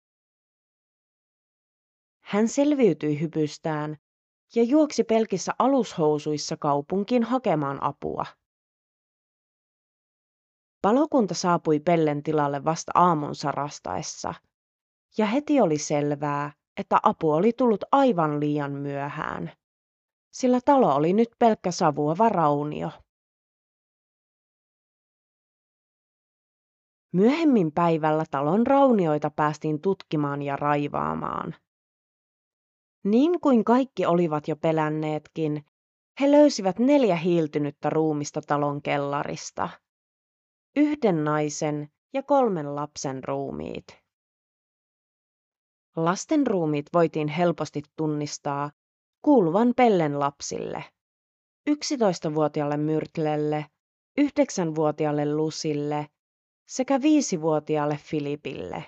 Hän selviytyi hypystään ja juoksi pelkissä alushousuissa kaupunkiin hakemaan apua. Palokunta saapui Pellen tilalle vasta aamun sarastaessa, ja heti oli selvää, että apu oli tullut aivan liian myöhään, sillä talo oli nyt pelkkä savuava raunio. Myöhemmin päivällä talon raunioita päästiin tutkimaan ja raivaamaan. Niin kuin kaikki olivat jo pelänneetkin, he löysivät neljä hiiltynyttä ruumista talon kellarista – yhden naisen ja kolmen lapsen ruumiit. Lasten ruumiit voitiin helposti tunnistaa kuuluvan Pellen lapsille. 11-vuotiaalle Myrtlelle, 9-vuotiaalle Lusille sekä 5-vuotiaalle Filipille.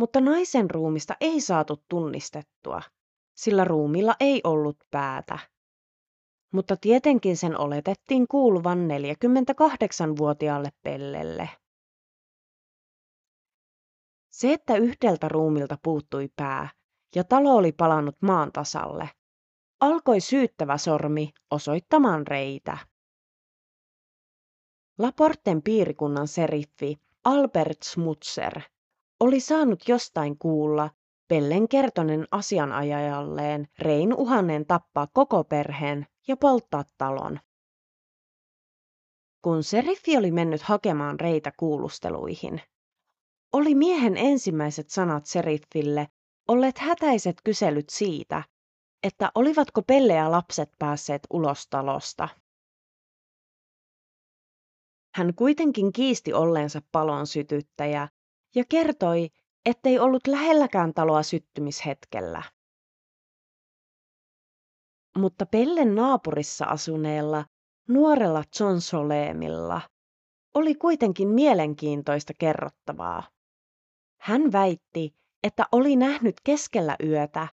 Mutta naisen ruumista ei saatu tunnistettua, sillä ruumilla ei ollut päätä mutta tietenkin sen oletettiin kuuluvan 48-vuotiaalle Pellelle. Se, että yhdeltä ruumilta puuttui pää ja talo oli palannut maan tasalle, alkoi syyttävä sormi osoittamaan reitä. Laporten piirikunnan seriffi Albert Smutser oli saanut jostain kuulla Pellen kertonen asianajajalleen Rein uhanneen tappaa koko perheen ja polttaa talon. kun seriffi oli mennyt hakemaan reitä kuulusteluihin. Oli miehen ensimmäiset sanat seriffille olleet hätäiset kyselyt siitä, että olivatko Pelle ja lapset päässeet ulos talosta. Hän kuitenkin kiisti olleensa palon sytyttäjä ja kertoi, ettei ollut lähelläkään taloa syttymishetkellä. Mutta Pellen naapurissa asuneella nuorella John Solemilla oli kuitenkin mielenkiintoista kerrottavaa. Hän väitti, että oli nähnyt keskellä yötä,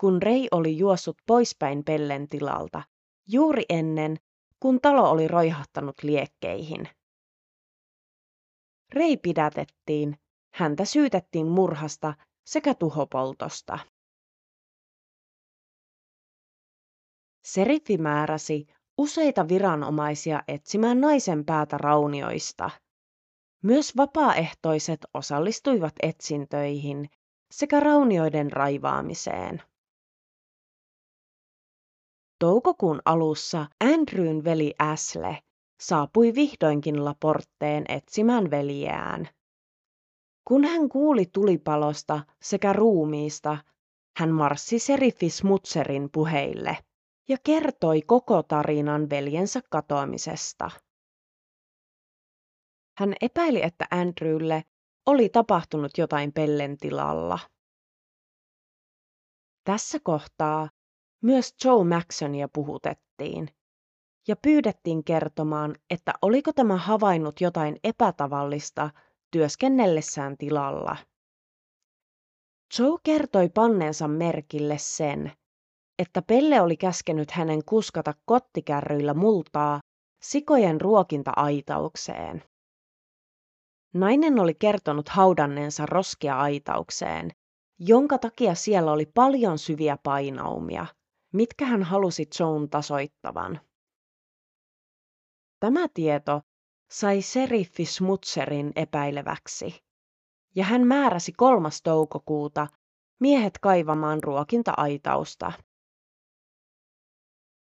kun Rei oli juossut poispäin Pellen tilalta, juuri ennen, kun talo oli roihahtanut liekkeihin. Rei pidätettiin, häntä syytettiin murhasta sekä tuhopoltosta. Seriffi määräsi useita viranomaisia etsimään naisen päätä raunioista. Myös vapaaehtoiset osallistuivat etsintöihin sekä raunioiden raivaamiseen. Toukokuun alussa Andrewn veli Asle saapui vihdoinkin Laportteen etsimään veljeään. Kun hän kuuli tulipalosta sekä ruumiista, hän marssi seriffi Smutserin puheille ja kertoi koko tarinan veljensä katoamisesta. Hän epäili, että Andrewlle oli tapahtunut jotain pellen tilalla. Tässä kohtaa myös Joe Maxonia puhutettiin ja pyydettiin kertomaan, että oliko tämä havainnut jotain epätavallista työskennellessään tilalla. Joe kertoi panneensa merkille sen, että Pelle oli käskenyt hänen kuskata kottikärryillä multaa sikojen ruokinta-aitaukseen. Nainen oli kertonut haudanneensa roskia aitaukseen, jonka takia siellä oli paljon syviä painaumia, mitkä hän halusi Joan tasoittavan. Tämä tieto sai seriffi Smutserin epäileväksi, ja hän määräsi 3. toukokuuta miehet kaivamaan ruokinta-aitausta.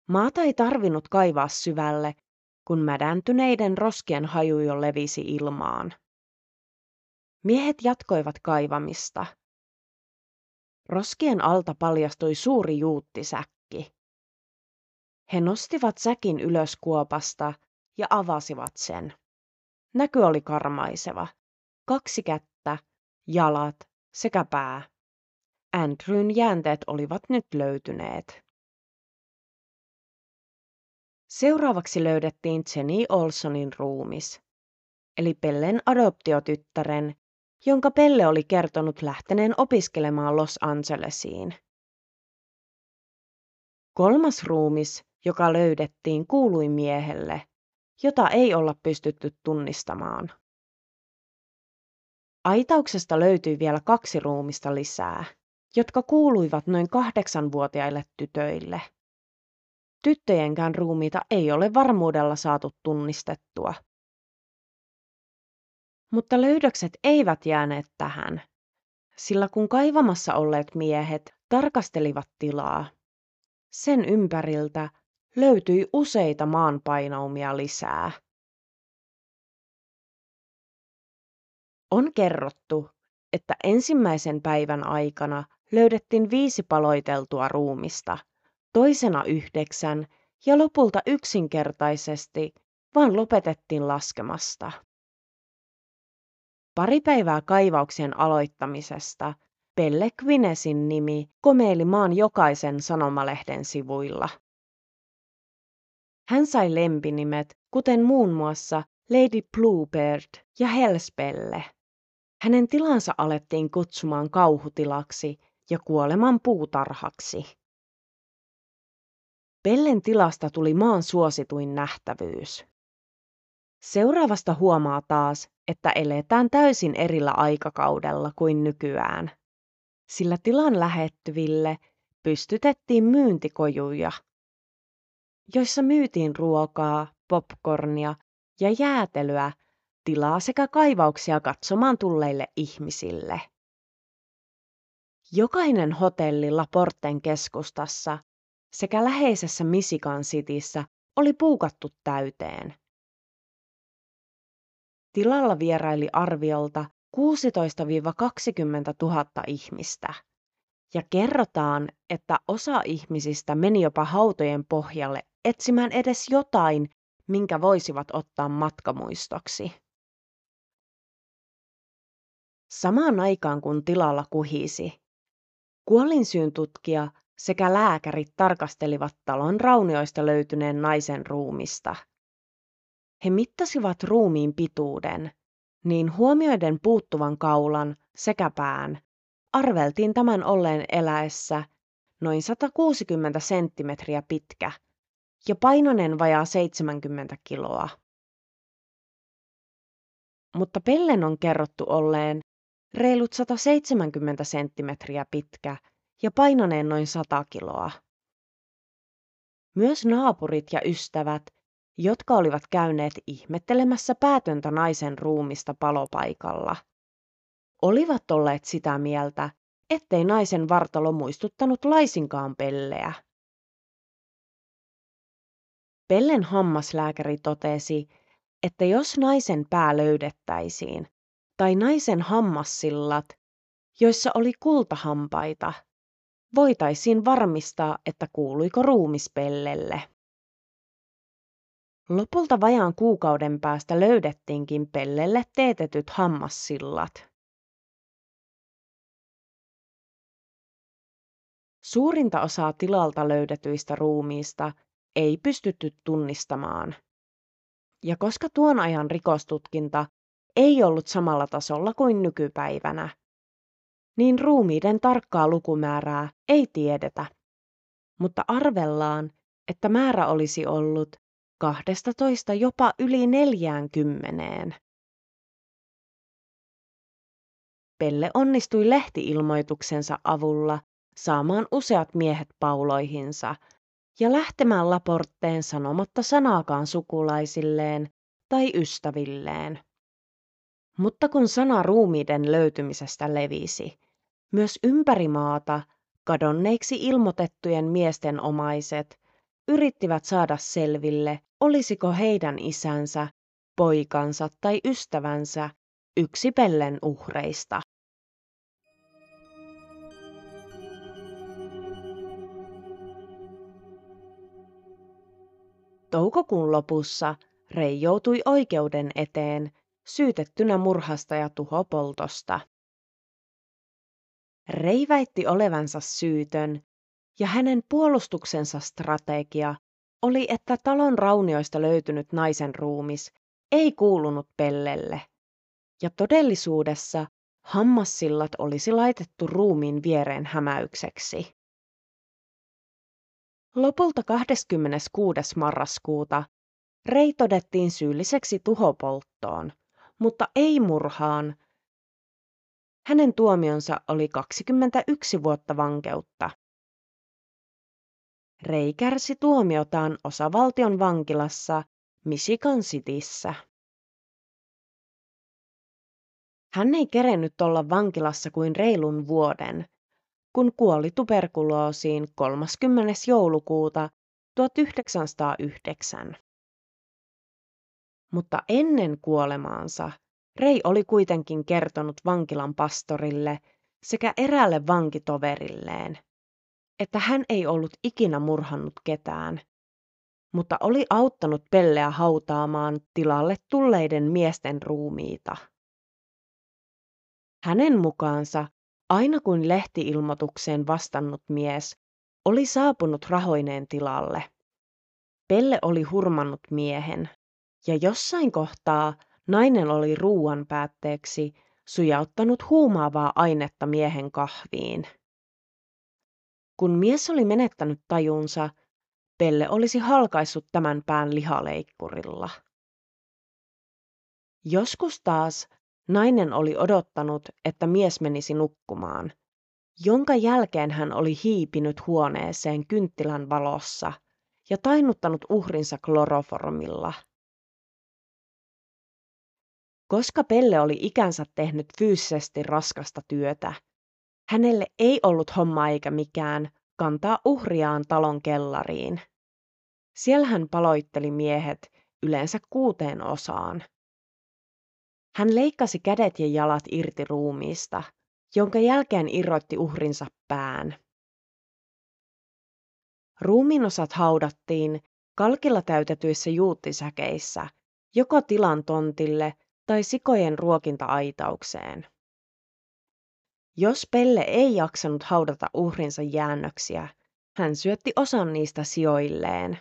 Maata ei tarvinnut kaivaa syvälle, kun mädäntyneiden roskien haju jo levisi ilmaan. Miehet jatkoivat kaivamista. Roskien alta paljastui suuri juuttisäkki. He nostivat säkin ylös kuopasta ja avasivat sen. Näky oli karmaiseva. Kaksi kättä, jalat sekä pää. Andrewn jäänteet olivat nyt löytyneet. Seuraavaksi löydettiin Jenny Olsonin ruumis, eli Pellen adoptiotyttären, jonka Pelle oli kertonut lähteneen opiskelemaan Los Angelesiin. Kolmas ruumis, joka löydettiin, kuului miehelle, jota ei olla pystytty tunnistamaan. Aitauksesta löytyi vielä kaksi ruumista lisää, jotka kuuluivat noin kahdeksanvuotiaille tytöille. Tyttöjenkään ruumiita ei ole varmuudella saatu tunnistettua. Mutta löydökset eivät jääneet tähän, sillä kun kaivamassa olleet miehet tarkastelivat tilaa, sen ympäriltä löytyi useita maanpainaumia lisää. On kerrottu, että ensimmäisen päivän aikana löydettiin viisi paloiteltua ruumista, toisena yhdeksän ja lopulta yksinkertaisesti vaan lopetettiin laskemasta. Pari päivää kaivauksien aloittamisesta Pelle Quinesin nimi komeili maan jokaisen sanomalehden sivuilla. Hän sai lempinimet, kuten muun muassa Lady Bluebird ja Hellspelle. Hänen tilansa alettiin kutsumaan kauhutilaksi ja kuoleman puutarhaksi. Pellen tilasta tuli maan suosituin nähtävyys. Seuraavasta huomaa taas, että eletään täysin erillä aikakaudella kuin nykyään, sillä tilan lähettyville pystytettiin myyntikojuja, joissa myytiin ruokaa, popcornia ja jäätelyä tilaa sekä kaivauksia katsomaan tulleille ihmisille. Jokainen hotelli Laporten keskustassa sekä läheisessä Michigan Cityssä oli puukattu täyteen. tilalla vieraili arviolta 16-20 000 ihmistä. Ja kerrotaan, että osa ihmisistä meni jopa hautojen pohjalle etsimään edes jotain, minkä voisivat ottaa matkamuistoksi. Samaan aikaan kun tilalla kuhisi, kuolinsyyn tutkija sekä lääkärit tarkastelivat talon raunioista löytyneen naisen ruumista. He mittasivat ruumiin pituuden, niin huomioiden puuttuvan kaulan sekä pään arveltiin tämän olleen eläessä noin 160 senttimetriä pitkä ja painoinen vajaa 70 kiloa. Mutta Pellen on kerrottu olleen reilut 170 senttimetriä pitkä ja painoneen noin 100 kiloa. Myös naapurit ja ystävät, jotka olivat käyneet ihmettelemässä päätöntä naisen ruumista palopaikalla, olivat olleet sitä mieltä, ettei naisen vartalo muistuttanut laisinkaan pelleä. Pellen hammaslääkäri totesi, että jos naisen pää löydettäisiin, tai naisen hammassillat, joissa oli kultahampaita, voitaisiin varmistaa, että kuuluiko ruumis Pellelle. Lopulta vajaan kuukauden päästä löydettiinkin Pellelle teetetyt hammassillat. Suurinta osaa tilalta löydetyistä ruumiista ei pystytty tunnistamaan. Ja koska tuon ajan rikostutkinta ei ollut samalla tasolla kuin nykypäivänä, niin ruumiiden tarkkaa lukumäärää ei tiedetä. Mutta arvellaan, että määrä olisi ollut 12 jopa yli 40. Pelle onnistui lehtiilmoituksensa avulla saamaan useat miehet pauloihinsa ja lähtemään Laportteen sanomatta sanaakaan sukulaisilleen tai ystävilleen. Mutta kun sana ruumiiden löytymisestä levisi, myös ympäri maata kadonneiksi ilmoitettujen miesten omaiset yrittivät saada selville, olisiko heidän isänsä, poikansa tai ystävänsä yksi Pellen uhreista. Toukokuun lopussa Rei joutui oikeuden eteen syytettynä murhasta ja tuhopoltosta. Rei väitti olevansa syytön ja hänen puolustuksensa strategia oli, että talon raunioista löytynyt naisen ruumis ei kuulunut Pellelle. Ja todellisuudessa hammassillat olisi laitettu ruumiin viereen hämäykseksi. Lopulta 26. marraskuuta Rei todettiin syylliseksi tuhopolttoon, mutta ei murhaan. Hänen tuomionsa oli 21 vuotta vankeutta. Rei kärsi tuomiotaan osavaltion vankilassa Michigan Cityssä. Hän ei kerennyt olla vankilassa kuin reilun vuoden, kun kuoli tuberkuloosiin 30. joulukuuta 1909. Mutta ennen kuolemaansa Rei oli kuitenkin kertonut vankilan pastorille sekä eräälle vankitoverilleen, että hän ei ollut ikinä murhannut ketään, mutta oli auttanut Pelleä hautaamaan tilalle tulleiden miesten ruumiita. Hänen mukaansa aina kun lehtiilmoitukseen vastannut mies oli saapunut rahoineen tilalle, Pelle oli hurmannut miehen ja jossain kohtaa nainen oli ruuan päätteeksi sujauttanut huumaavaa ainetta miehen kahviin. Kun mies oli menettänyt tajunsa, Pelle olisi halkaissut tämän pään lihaleikkurilla. Joskus taas nainen oli odottanut, että mies menisi nukkumaan, jonka jälkeen hän oli hiipinyt huoneeseen kynttilän valossa ja tainuttanut uhrinsa kloroformilla. Koska Pelle oli ikänsä tehnyt fyysisesti raskasta työtä, hänelle ei ollut homma eikä mikään kantaa uhriaan talon kellariin. Siellä hän paloitteli miehet yleensä kuuteen osaan. Hän leikkasi kädet ja jalat irti ruumiista, jonka jälkeen irrotti uhrinsa pään. Ruumiinosat haudattiin kalkilla täytetyissä juuttisäkeissä, joko tilan tontille tai sikojen ruokinta-aitaukseen. Jos Pelle ei jaksanut haudata uhrinsa jäännöksiä, hän syötti osan niistä sijoilleen.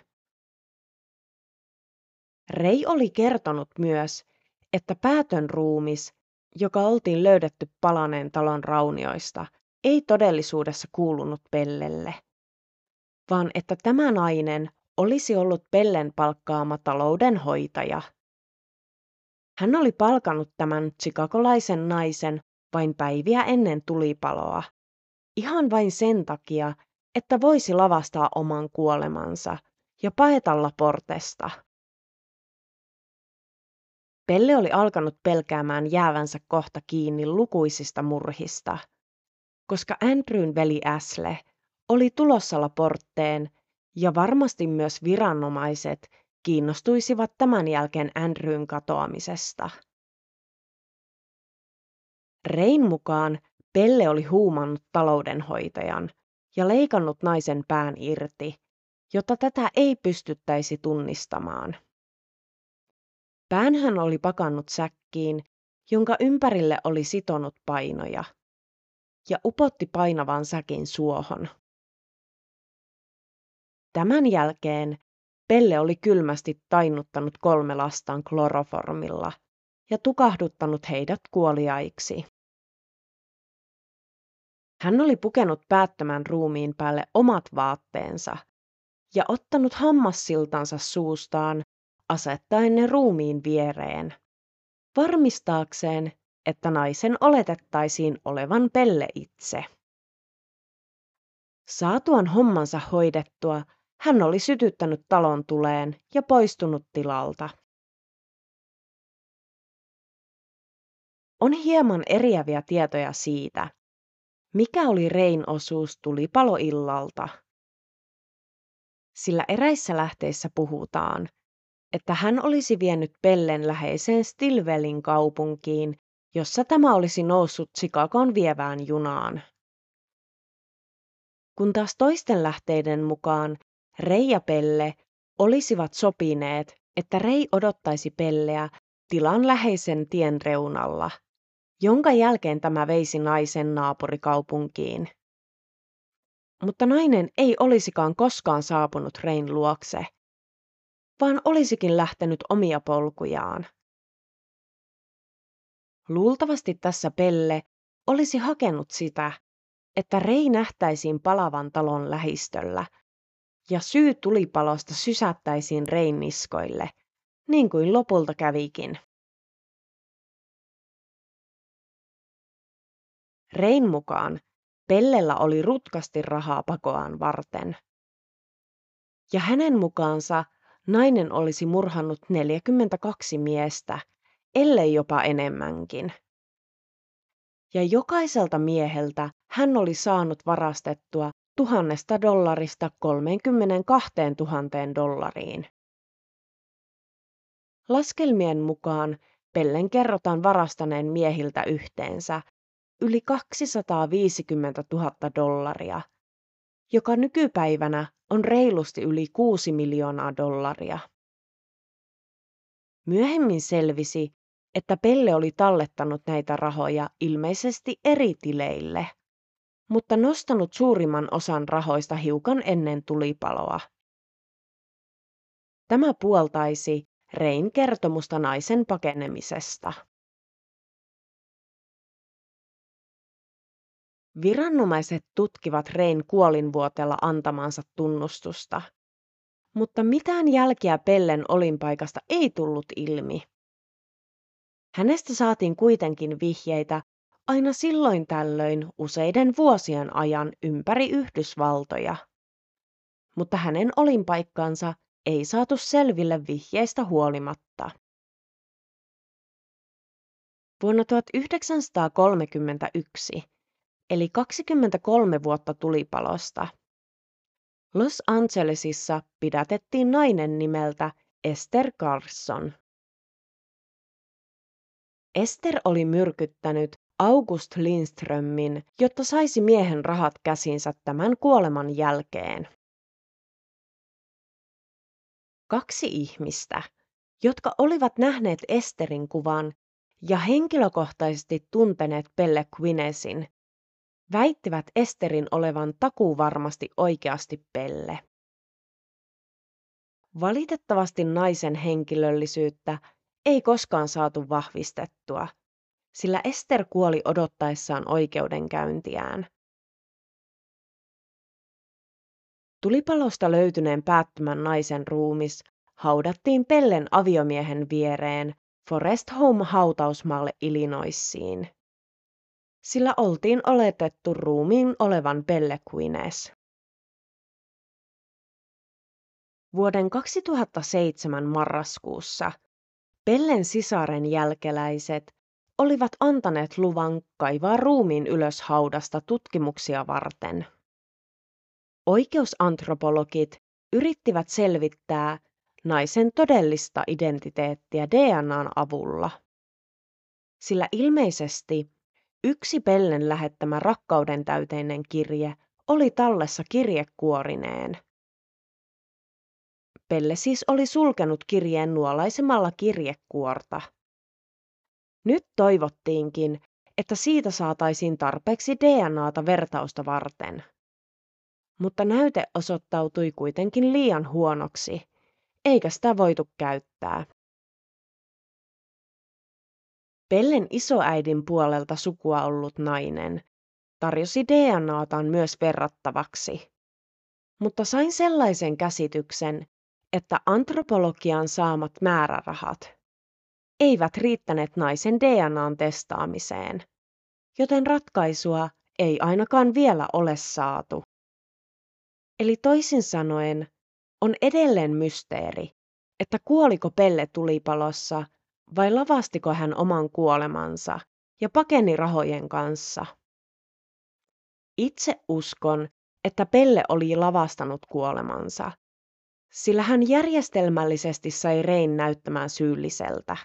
Rei oli kertonut myös, että päätön ruumis, joka oltiin löydetty palaneen talon raunioista, ei todellisuudessa kuulunut Pellelle, vaan että tämä nainen olisi ollut Pellen palkkaama taloudenhoitaja. Hän oli palkannut tämän chicagolaisen naisen vain päiviä ennen tulipaloa, ihan vain sen takia, että voisi lavastaa oman kuolemansa ja paeta Laportesta. Pelle oli alkanut pelkäämään jäävänsä kohta kiinni lukuisista murhista, koska Andrewn veli Asle oli tulossa Laportteen ja varmasti myös viranomaiset kiinnostuisivat tämän jälkeen Andrewn katoamisesta. Rein mukaan Pelle oli huumannut taloudenhoitajan ja leikannut naisen pään irti, jotta tätä ei pystyttäisi tunnistamaan. Pään hän oli pakannut säkkiin, jonka ympärille oli sitonut painoja, ja upotti painavan säkin suohon. Tämän jälkeen Pelle oli kylmästi tainnuttanut kolme lastaan kloroformilla ja tukahduttanut heidät kuoliaiksi. Hän oli pukenut päättömän ruumiin päälle omat vaatteensa ja ottanut hammassiltansa suustaan asettaen ne ruumiin viereen, varmistaakseen, että naisen oletettaisiin olevan Pelle itse. Saatuan hommansa hoidettua, hän oli sytyttänyt talon tuleen ja poistunut tilalta. On hieman eriäviä tietoja siitä, mikä oli Rein osuus tulipaloillalta. Sillä eräissä lähteissä puhutaan, että hän olisi vienyt Pellen läheiseen Stilwellin kaupunkiin, jossa tämä olisi noussut Chicagon vievään junaan. Kun taas toisten lähteiden mukaan Rei ja Pelle olisivat sopineet, että Rei odottaisi Pelleä tilan läheisen tien reunalla, jonka jälkeen tämä veisi naisen naapurikaupunkiin. Mutta nainen ei olisikaan koskaan saapunut Rein luokse, vaan olisikin lähtenyt omia polkujaan. Luultavasti tässä Pelle olisi hakenut sitä, että Rei nähtäisiin palavan talon lähistöllä ja syy tulipalosta sysättäisiin Rein niskoille, niin kuin lopulta kävikin. Rein mukaan Pellellä oli rutkasti rahaa pakoaan varten. Ja hänen mukaansa nainen olisi murhannut 42 miestä, ellei jopa enemmänkin. Ja jokaiselta mieheltä hän oli saanut varastettua tuhannesta dollarista 32 000 dollariin. Laskelmien mukaan Pellen kerrotaan varastaneen miehiltä yhteensä yli 250 000 dollaria, joka nykypäivänä on reilusti yli 6 miljoonaa dollaria. Myöhemmin selvisi, että Pelle oli tallettanut näitä rahoja ilmeisesti eri tileille, mutta nostanut suurimman osan rahoista hiukan ennen tulipaloa. Tämä puoltaisi Rein kertomusta naisen pakenemisesta. Viranomaiset tutkivat Rein kuolinvuoteella antamansa tunnustusta, mutta mitään jälkiä Pellen olinpaikasta ei tullut ilmi. Hänestä saatiin kuitenkin vihjeitä aina silloin tällöin useiden vuosien ajan ympäri Yhdysvaltoja. Mutta hänen olinpaikkansa ei saatu selville vihjeistä huolimatta. Vuonna 1931 eli 23 vuotta tulipalosta. Los Angelesissa pidätettiin nainen nimeltä Esther Carson. Ester oli myrkyttänyt August Lindströmin, jotta saisi miehen rahat käsinsä tämän kuoleman jälkeen. Kaksi ihmistä, jotka olivat nähneet Esterin kuvan ja henkilökohtaisesti tunteneet Pelle Quinesin, väittivät Esterin olevan takuvarmasti oikeasti Pelle. Valitettavasti naisen henkilöllisyyttä ei koskaan saatu vahvistettua, sillä Ester kuoli odottaessaan oikeudenkäyntiään. Tulipalosta löytyneen päättömän naisen ruumis haudattiin Pellen aviomiehen viereen Forest Home hautausmaalle Illinoisiin. Sillä oltiin oletettu ruumiin olevan Pelle Quines. Vuoden 2007 marraskuussa Pellen sisaren jälkeläiset olivat antaneet luvan kaivaa ruumiin ylös haudasta tutkimuksia varten. Oikeusantropologit yrittivät selvittää naisen todellista identiteettiä DNAn avulla. Sillä ilmeisesti yksi Pellen lähettämä rakkauden täyteinen kirje oli tallessa kirjekuorineen. Pelle siis oli sulkenut kirjeen nuolaisemalla kirjekuorta. Nyt toivottiinkin, että siitä saataisiin tarpeeksi DNAta vertausta varten. Mutta näyte osoittautui kuitenkin liian huonoksi, eikä sitä voitu käyttää. Pellen isoäidin puolelta sukua ollut nainen tarjosi DNAtaan myös verrattavaksi. Mutta sain sellaisen käsityksen, että antropologian saamat määrärahat eivät riittäneet naisen DNAn testaamiseen, joten ratkaisua ei ainakaan vielä ole saatu. Eli toisin sanoen on edelleen mysteeri, että kuoliko Pelle tulipalossa vai lavastiko hän oman kuolemansa ja pakeni rahojen kanssa. Itse uskon, että Pelle oli lavastanut kuolemansa, sillä hän järjestelmällisesti sai Rein näyttämään syylliseltä.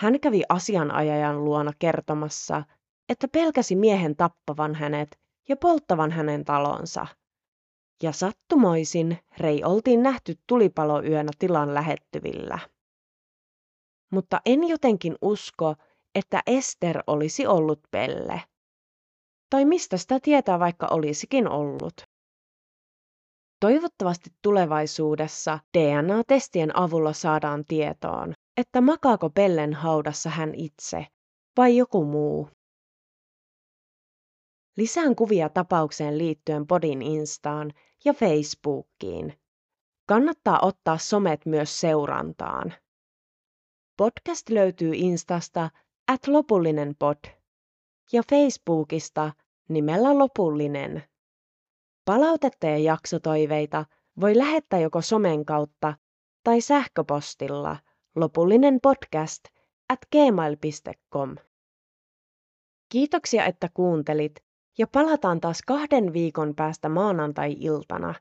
Hän kävi asianajajan luona kertomassa, että pelkäsi miehen tappavan hänet ja polttavan hänen talonsa. Ja sattumoisin Rei oltiin nähty tulipaloyönä tilan lähettyvillä. Mutta en jotenkin usko, että Ester olisi ollut Pelle. Tai mistä sitä tietää, vaikka olisikin ollut. Toivottavasti tulevaisuudessa DNA-testien avulla saadaan tietoon, että makaako Pellen haudassa hän itse vai joku muu. Lisään kuvia tapaukseen liittyen Podin Instaan ja Facebookiin. Kannattaa ottaa somet myös seurantaan. Podcast löytyy Instasta at lopullinen pod ja Facebookista nimellä lopullinen. Palautetta ja jaksotoiveita voi lähettää joko somen kautta tai sähköpostilla lopullinen podcast at gmail.com. Kiitoksia, että kuuntelit ja palataan taas kahden viikon päästä maanantai-iltana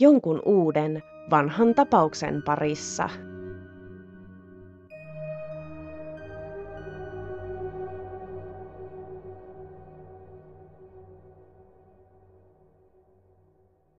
jonkun uuden vanhan tapauksen parissa.